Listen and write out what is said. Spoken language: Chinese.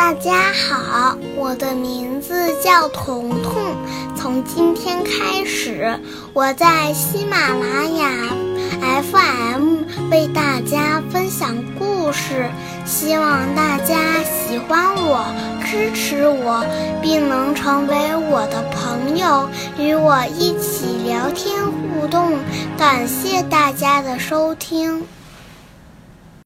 大家好我的名字叫彤彤从今天开始我在喜马拉雅 fm 为大家分享故事希望大家喜欢我支持我并能成为我的朋友与我一起聊天互动。感谢大家的收听。